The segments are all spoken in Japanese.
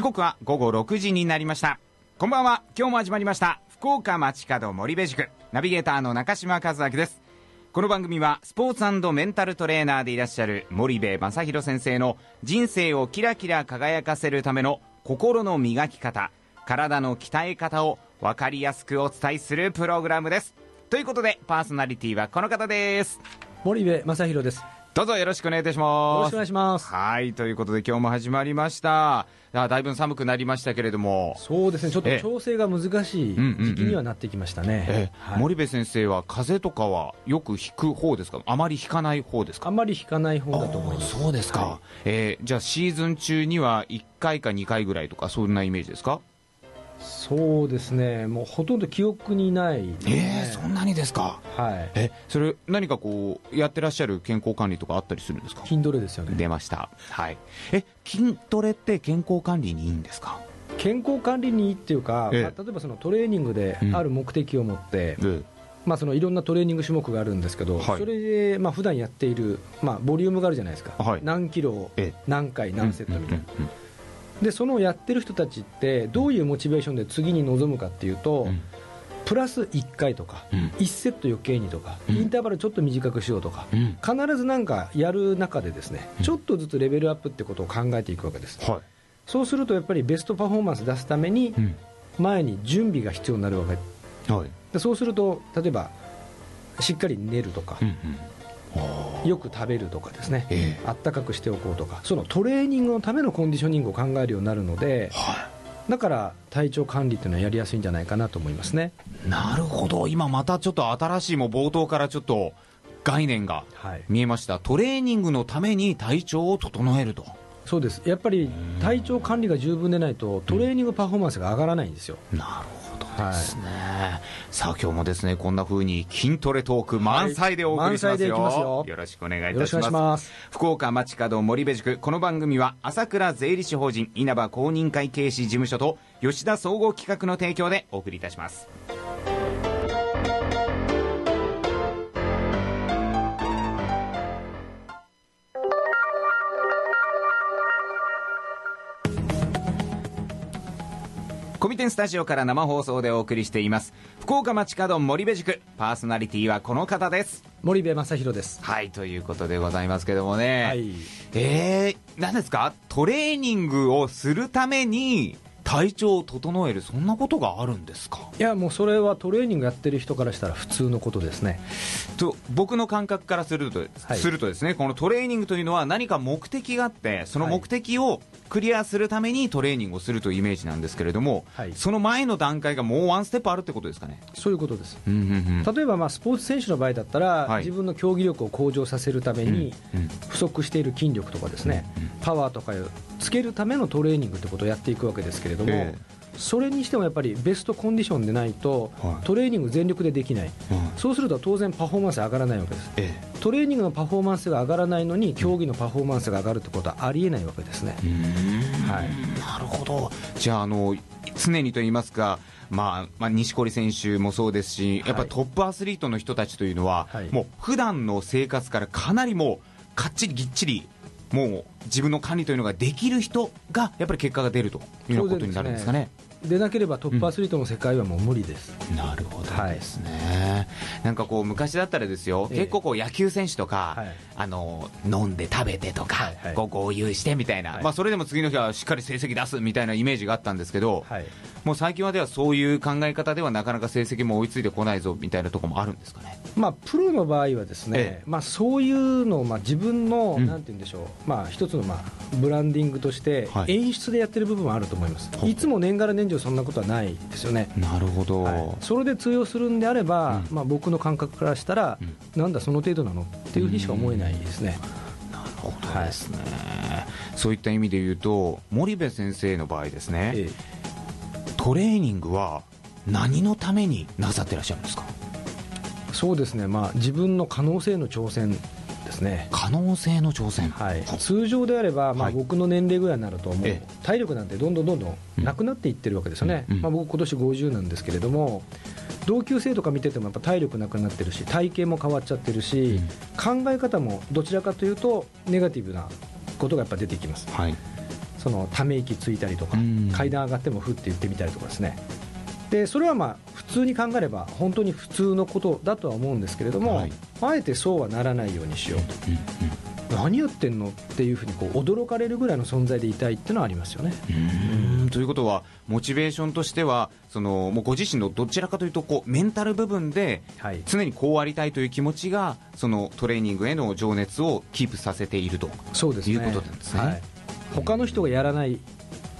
時刻は午後6時になりました。こんばんは。今日も始まりました。福岡町角森部塾ナビゲーターの中島和明です。この番組はスポーツメンタルトレーナーでいらっしゃる森部正弘先生の人生をキラキラ輝かせるための心の磨き方体の鍛え方を分かりやすくお伝えするプログラムです。ということでパーソナリティはこの方です。森部正弘です。どうぞよろしくお願いいたします。よろしくお願いします。はいということで今日も始まりました。だいぶ寒くなりましたけれども。そうですね。ちょっと調整が難しい時期にはなってきましたね、はい、森部先生は風邪とかはよく引く方ですか？あまり引かない方ですか？あまり引かない方だと思います。そうですか、はい、えー、じゃあシーズン中には1回か2回ぐらいとかそんなイメージですか？そうですね、もうほとんど記憶にない、ね、えー、そんなにですか、はい、えそれ、何かこう、やってらっしゃる健康管理とかあったりするんですか？筋トレですよね。出ました、はい、え筋トレって健康管理にいいんですか？健康管理にいいっていうか、えまあ、例えばそのトレーニングである目的を持って、うん、まあ、そのいろんなトレーニング種目があるんですけど、はい、それでまあ普段やっている、まあ、ボリュームがあるじゃないですか、はい、何キロ、何回、何セットみたいな。でそのやってる人たちってどういうモチベーションで次に臨むかっていうと、うん、プラス1回とか、うん、1セット余計にとか、うん、インターバルちょっと短くしようとか、必ずなんかやる中でですね、ちょっとずつレベルアップってことを考えていくわけです、はい、そうするとやっぱりベストパフォーマンス出すために前に準備が必要になるわけ、はい、でそうすると例えばしっかり寝るとか、うんうんよく食べるとかですね、えー、あったかくしておこうとかそのトレーニングのためのコンディショニングを考えるようになるので、はい、だから体調管理っていうのはやりやすいんじゃないかなと思いますね。なるほど。今またちょっと新しいもう冒頭からちょっと概念が見えました、はい、トレーニングのために体調を整えると。そうです。やっぱり体調管理が十分でないとトレーニングパフォーマンスが上がらないんですよ、なるほどですね、はい、さあ今日もですねこんな風に筋トレトーク満載でお送りしますよ。はい、ますよ。よろしくお願いいたします。福岡町角森部塾この番組は朝倉税理士法人稲葉公認会計士事務所と吉田総合企画の提供でお送りいたしますコミテンスタジオから生放送でお送りしています。福岡町角森部塾パーソナリティはこの方です。森部正弘です。はいということでございますけどもね、はい、えー、何ですか？トレーニングをするために体調を整えるそんなことがあるんですか？いやもうそれはトレーニングやってる人からしたら普通のことですね。と僕の感覚からすると,、するとですねこのトレーニングというのは何か目的があってその目的をクリアするためにトレーニングをするというイメージなんですけれども、はい、その前の段階がもうワンステップあるってことですかね？そういうことです、うんうんうん、例えばまあスポーツ選手の場合だったら、はい、自分の競技力を向上させるために、不足している筋力とかですね、うんうん、パワーとかをつけるためのトレーニングってことをやっていくわけですけれども、えーそれにしてもやっぱりベストコンディションでないと、トレーニング全力でできない、そうすると当然パフォーマンス上がらないわけです、トレーニングのパフォーマンスが上がらないのに競技のパフォーマンスが上がるってことはありえないわけですね、はい、なるほど。じゃああの常にと言いますかまあ、まあ、錦織選手もそうですし、やっぱトップアスリートの人たちというのは、はい、もう普段の生活からかなりもうかっちりぎっちりもう自分の管理というのができる人がやっぱり結果が出るというようなことになるんですかね。でなければトップアスリートの世界はもう無理です、うん、なるほどですね、はい、なんかこう昔だったらですよ、え結構こう野球選手とか、はい、あの飲んで食べてとか、はいはい、こう合流してみたいな、はい、まあ、それでも次の日はしっかり成績出すみたいなイメージがあったんですけど、はい、もう最近はではそういう考え方ではなかなか成績も追いついてこないぞみたいなところもあるんですかね、まあ、プロの場合はですね、えまあ、そういうのをまあ自分の、うん、なんて言うんでしょう、まあ、一つのまあブランディングとして演出でやってる部分はあると思います、い、つも年がら年中そんなことはないですよね。なるほど、はい、それで通用するんであれば、うん、まあ、僕の感覚からしたら、うん、なんだその程度なのっていうふうにしか思えないですね。なるほどですね、はい、そういった意味で言うと森部先生の場合ですね、ええ。トレーニングは何のためになさってらっしゃるんですか？そうですね、まあ、自分の可能性の挑戦ですね。可能性の挑戦、はい、通常であれば、まあ、僕の年齢ぐらいになるともう体力なんてどんどんどんどんなくなっていってるわけですよね、うん、まあ、僕今年50なんですけれども同級生とか見ててもやっぱ体力なくなってるし体型も変わっちゃってるし、うん、考え方もどちらかというとネガティブなことがやっぱ出てきます、はい、そのため息ついたりとか、階段上がってもふって言ってみたりとかですね。でそれはまあ普通に考えれば本当に普通のことだとは思うんですけれども、はい、あえてそうはならないようにしようと、うんうん、何やってんのっていうふうにこう驚かれるぐらいの存在でいたいっていうのはありますよね。ということはモチベーションとしてはそのもうご自身のどちらかというとこうメンタル部分で常にこうありたいという気持ちがそのトレーニングへの情熱をキープさせているとそうです、ね、いうことなんですね。はい、他の人がやらない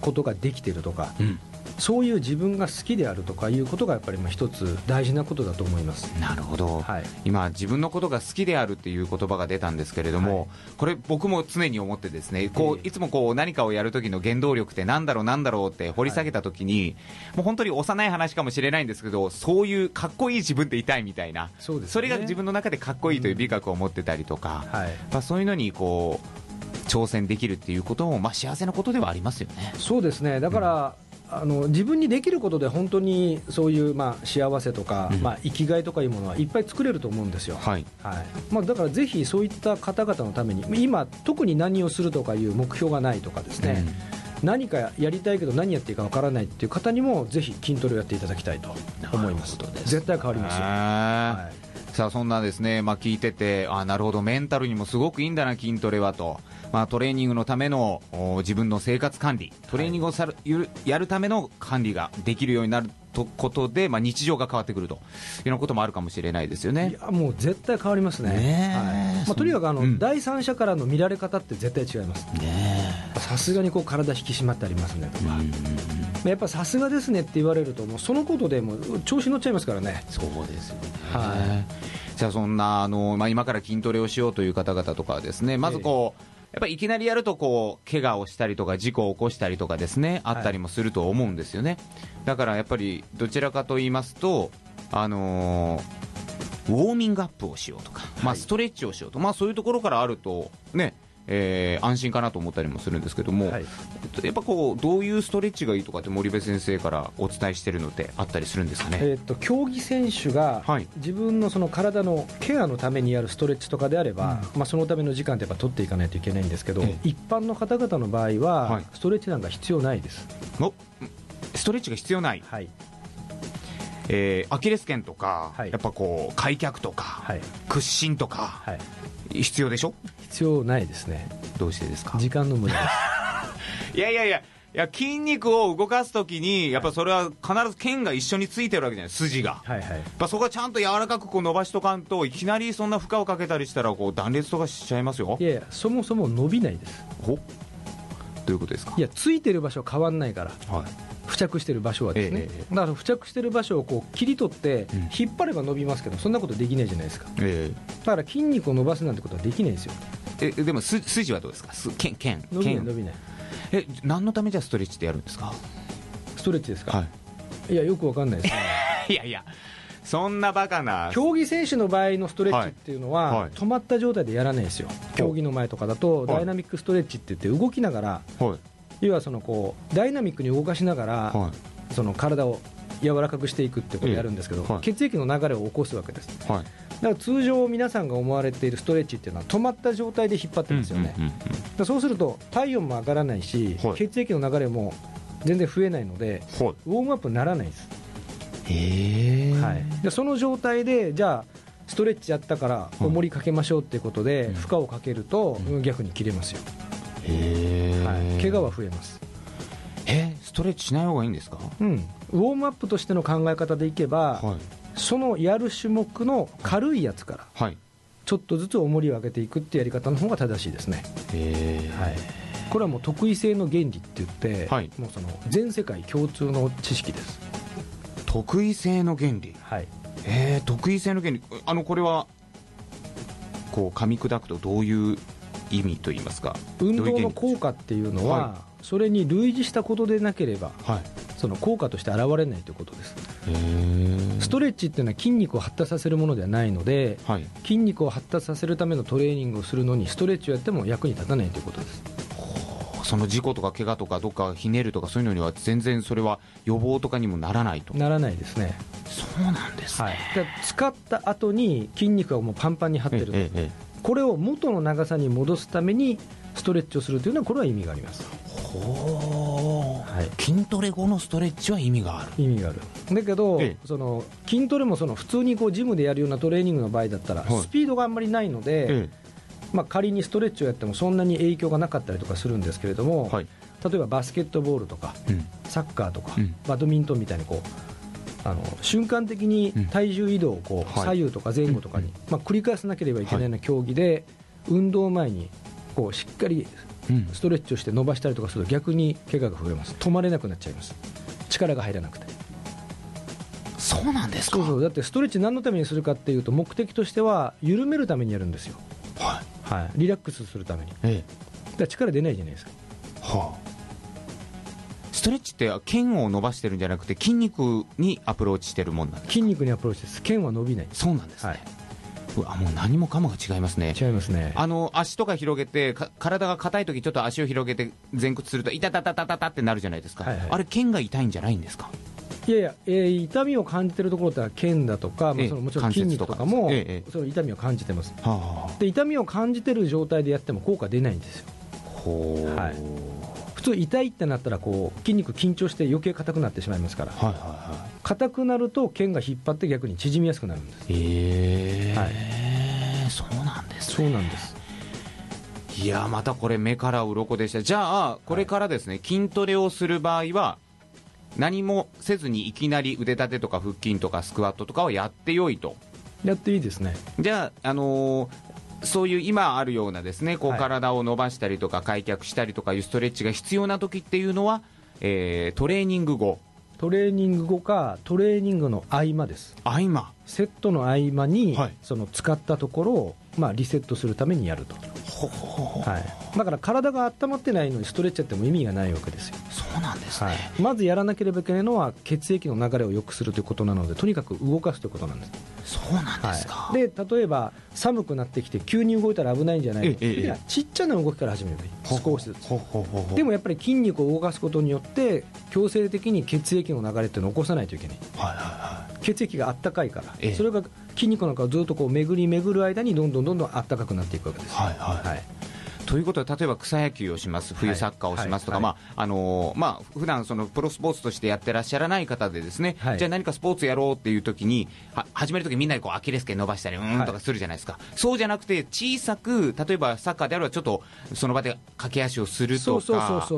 ことができているとか、うん、そういう自分が好きであるとかいうことがやっぱり一つ大事なことだと思います。なるほど、はい、今、自分のことが好きであるっていう言葉が出たんですけれども、はい、これ、僕も常に思ってですねこういつもこう何かをやる時の原動力ってなんだろう、なんだろうって掘り下げたときに、はい、もう本当に幼い話かもしれないんですけどそういうかっこいい自分でいたいみたいな。そ、ね,、れが自分の中でかっこいいという美学を持ってたりとか、うん、はい。まあ、そういうのにこう挑戦できるっていうことも、まあ、幸せなことではありますよね。そうですね。だから、あの自分にできることで本当にそういう、まあ、幸せとか、うん、まあ、生きがいとかいうものはいっぱい作れると思うんですよ、はい。はい。まあ、だからぜひそういった方々のために今、特に何をするとかいう目標がないとかですね、うん、何かやりたいけど何やっていいかわからないっていう方にもぜひ筋トレをやっていただきたいと思います。絶対変わりますよ、はいさあそんなですね、まあ、聞いててあなるほどメンタルにもすごくいいんだな筋トレはと。まあ、トレーニングのための自分の生活管理、トレーニングをさる、はい、やるための管理ができるようになるとことで、まあ、日常が変わってくると。いうようなこともあるかもしれないですよね。いやもう絶対変わりますね、ねはい。まあ、とにかくあの、うん、第三者からの見られ方って絶対違います、さすがにこう体引き締まってありますね。とか、やっぱさすがですねって言われると、もうそのことでもう調子乗っちゃいますからね。そうですよね、はい。じゃあそんなあの、まあ、今から筋トレをしようという方々とかはですねまずこう、えーやっぱりいきなりやるとこう怪我をしたりとか事故を起こしたりとかですねあったりもすると思うんですよね、だからやっぱりどちらかと言いますと、あのー、ウォーミングアップをしようとか、まあ、ストレッチをしようと、まあ、そういうところからあるとねえー、安心かなと思ったりもするんですけども、はい、やっぱこうどういうストレッチがいいとかって森部先生からお伝えしてるのってあったりするんですかね、えーと、競技選手が自分のその体のケアのためにやるストレッチとかであれば、まあ、そのための時間ってやっぱ取っていかないといけないんですけど、え一般の方々の場合は、ストレッチなんか必要ないです。ストレッチが必要ない、はいえー、アキレス腱とか、はい、やっぱこう開脚とか、はい、屈伸とか、はい、必要でしょ？必要ないですね。どうしてですか？時間の無駄です。いやいやいやいや筋肉を動かすときに、やっぱそれは必ず腱が一緒についてるわけじゃない、筋が、はいはい、やっぱそこはちゃんと柔らかくこう伸ばしとかんと、いきなりそんな負荷をかけたりしたらこう断裂とかしちゃいますよ。いやいや、そもそも伸びないです。ほ？どういうことですか？いや、ついてる場所変わんないから、はい、付着してる場所はですね、ええ、だから付着してる場所をこう切り取って、引っ張れば伸びますけど、そんなことできないじゃないですか、え、だから筋肉を伸ばすなんてことはできないんですよ。えでもす筋はどうですか？す腱腱伸びない伸びない。え何のためじゃストレッチってやるんですか？ストレッチですか、はい、いやよくわかんないです、ね、いやいやそんなバカな。競技選手の場合のストレッチっていうのは、はい。はい、止まった状態でやらないですよ。競技の前とかだとダイナミックストレッチって言って動きながら、要はそのこうダイナミックに動かしながら、その体を柔らかくしていくってことをやるんですけど、血液の流れを起こすわけです、だから通常皆さんが思われているストレッチっていうのは止まった状態で引っ張ってるんですよね、そうすると体温も上がらないし、はい、血液の流れも全然増えないので、はい、ウォームアップにならないです。へはい、でその状態でじゃあストレッチやったから重りかけましょうっていうことで、負荷をかけると逆に切れますよ、へはい、怪我は増えます。えストレッチしない方がいいんですか、うん、ウォームアップとしての考え方でいけば、はい。そのやる種目の軽いやつから、はい、ちょっとずつ重りを上げていくってやり方の方が正しいですね。はい、これはもう得意性の原理って言って、はい、もうその全世界共通の知識です。得意性の原理。はい。えー、得意性の原理。あのこれはこう噛み砕くとどういう意味と言いますか？運動の効果っていうのは、はい、それに類似したことでなければ、はい、その効果として現れないということです。ストレッチっていうのは筋肉を発達させるものではないので、はい、筋肉を発達させるためのトレーニングをするのにストレッチをやっても役に立たないということですその事故とか怪我とかどっかひねるとかそういうのには全然それは予防とかにもならないと。ならないですね。そうなんですね、はい、使った後に筋肉がもうパンパンに張ってる、えええ、これを元の長さに戻すためにストレッチをするというのはこれは意味があります。ほう、はい、筋トレ後のストレッチは意味がある。意味がある。だけど、ええ、その筋トレもその普通にこうジムでやるようなトレーニングの場合だったら、スピードがあんまりないので、え、まあ、仮にストレッチをやってもそんなに影響がなかったりとかするんですけれども、はい、例えばバスケットボールとか、うん、サッカーとか、うん、バドミントンみたいにこうあの瞬間的に体重移動をこう、左右とか前後とかに、まあ、繰り返さなければいけないような競技で、運動前にこうしっかりストレッチをして伸ばしたりとかすると逆に怪我が増えます。止まれなくなっちゃいます。力が入らなくて。そうなんですか？そうそう。だってストレッチ何のためにするかっていうと目的としては緩めるためにやるんですよはい、はい、リラックスするために、ええ、だ力出ないじゃないですか。はあ。ストレッチって腱を伸ばしてるんじゃなくて筋肉にアプローチしてるもんなんです筋肉にアプローチです。腱は伸びない。そうなんですね、はい。あもう何もかもが違いますね。違いますね。あの足とか広げて体が硬い時ちょっと足を広げて前屈すると痛たたたたたってなるじゃないですか、はいはい、あれ腱が痛いんじゃないんですか？いやいや、えー、痛みを感じてるところって腱だとか、まあ、そのもちろん筋肉とかも、ええ、その痛みを感じてます、はあ、で痛みを感じてる状態でやっても効果出ないんですよ。はい。普通痛いってなったらこう筋肉緊張して余計硬くなってしまいますから、はいはいはい、硬くなると腱が引っ張って逆に縮みやすくなるんです。へえ。ー、はい。そうなんです、ね、そうなんです。いやまたこれ目から鱗でした。じゃあこれからですね、はい、筋トレをする場合は何もせずにいきなり腕立てとか腹筋とかスクワットとかをやってよいと。やっていいですね。じゃあ、あのー、そういう今あるようなですねこう体を伸ばしたりとか開脚したりとかいうストレッチが必要な時っていうのは、えー、トレーニング後。トレーニング後かトレーニングの合間です。合間。セットの合間に、はい、その使ったところを、まあ、リセットするためにやるとはい、だから体が温まってないのにストレッチやっても意味がないわけですよ。そうなんですね、はい、まずやらなければいけないのは血液の流れを良くするということなのでとにかく動かすということなんです。そうなんですか、はい、で例えば寒くなってきて急に動いたら危ないんじゃないか、ええ、ちっちゃな動きから始めるといい。少しずつ。でもやっぱり筋肉を動かすことによって強制的に血液の流れっていうのを起こさないといけない、はいはいはい、血液があったかいから、それが筋肉なんかをずっとこう巡り巡る間にどんどんどんどんあったかくなっていくわけです、はいはい。はいということは例えば草野球をします、冬サッカーをしますとか、まああのまあ普段そのプロスポーツとしてやってらっしゃらない方で、ですね、はい、じゃあ何かスポーツやろうっていう時に、は始めるとき、みんなでこうアキレス腱伸ばしたり、うんとかするじゃないですか、はい、そうじゃなくて、小さく、例えばサッカーであれば、ちょっとその場で駆け足をするとか、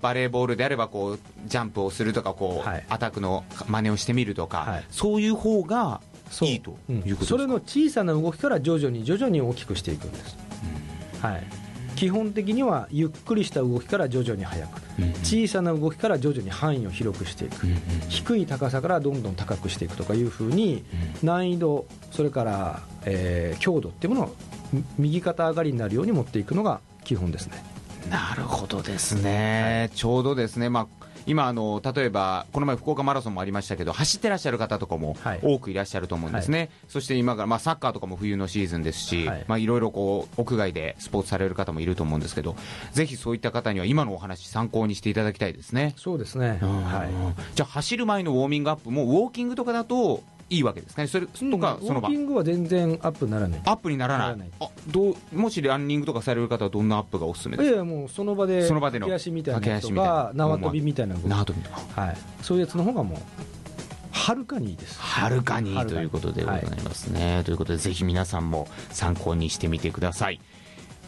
バレーボールであればこう、ジャンプをするとか、こう、はい、アタックの真似をしてみるとか、そういう方がいいということですか、それの小さな動きから徐々に徐々に大きくしていくんです。うん、はい基本的にはゆっくりした動きから徐々に速く、小さな動きから徐々に範囲を広くしていく、低い高さからどんどん高くしていくとかいうふうに、難易度それから、えー、強度っていうものを右肩上がりになるように持っていくのが基本ですね。なるほどですね、はい、ちょうどですね、まあ今あの、例えばこの前、福岡マラソンもありましたけど、走ってらっしゃる方とかも多くいらっしゃると思うんですね、はい、そして今から、まあ、サッカーとかも冬のシーズンですし、はい。まあ、いろいろこう屋外でスポーツされる方もいると思うんですけど、ぜひそういった方には今のお話、参考にしていただきたいですね。そうですね、はい、じゃあ、走る前のウォーミングアップも、ウォーキングとかだと、いいわけですかね、それとか、その場。ウォーキングは全然アップならない、アップにならない、ない。あどうもしランニングとかされる方は、どんなアップがおすすめですか？いやもうその場で、その場での。駆け足みたいなとか、縄跳びみたいな縄跳びとか、はい、そういうやつの方がもう。はるかにいいです。はるかにいいということでございますね、はい、ということでぜひ皆さんも参考にしてみてください。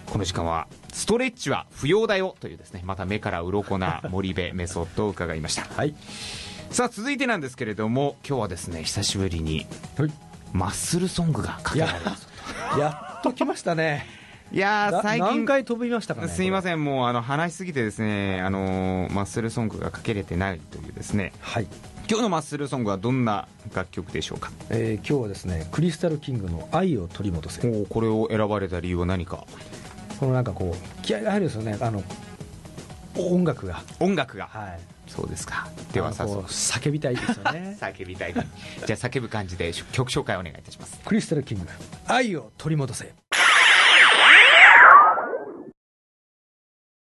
この時間はストレッチは不要だよというですねまた目から鱗な森部メソッドを伺いました。はいさあ続いてなんですけれども今日はですね久しぶりにマッスルソングがかけられます。やっと来ましたね。いや最近何回飛びましたかね？すいませんもうあの話しすぎてですねあのマッスルソングがかけれてないというですね。はい。今日のマッスルソングはどんな楽曲でしょうか、えー、今日はですねクリスタルキングの「愛を取り戻せ」これを選ばれた理由は何か？このなんかこう気合が入るんですよね。あの音楽が。音楽が。はいそうですか。では早速。叫びたいですよね。叫びたいじゃあ叫ぶ感じで曲紹介お願いいたします。クリスタルキング。愛を取り戻せ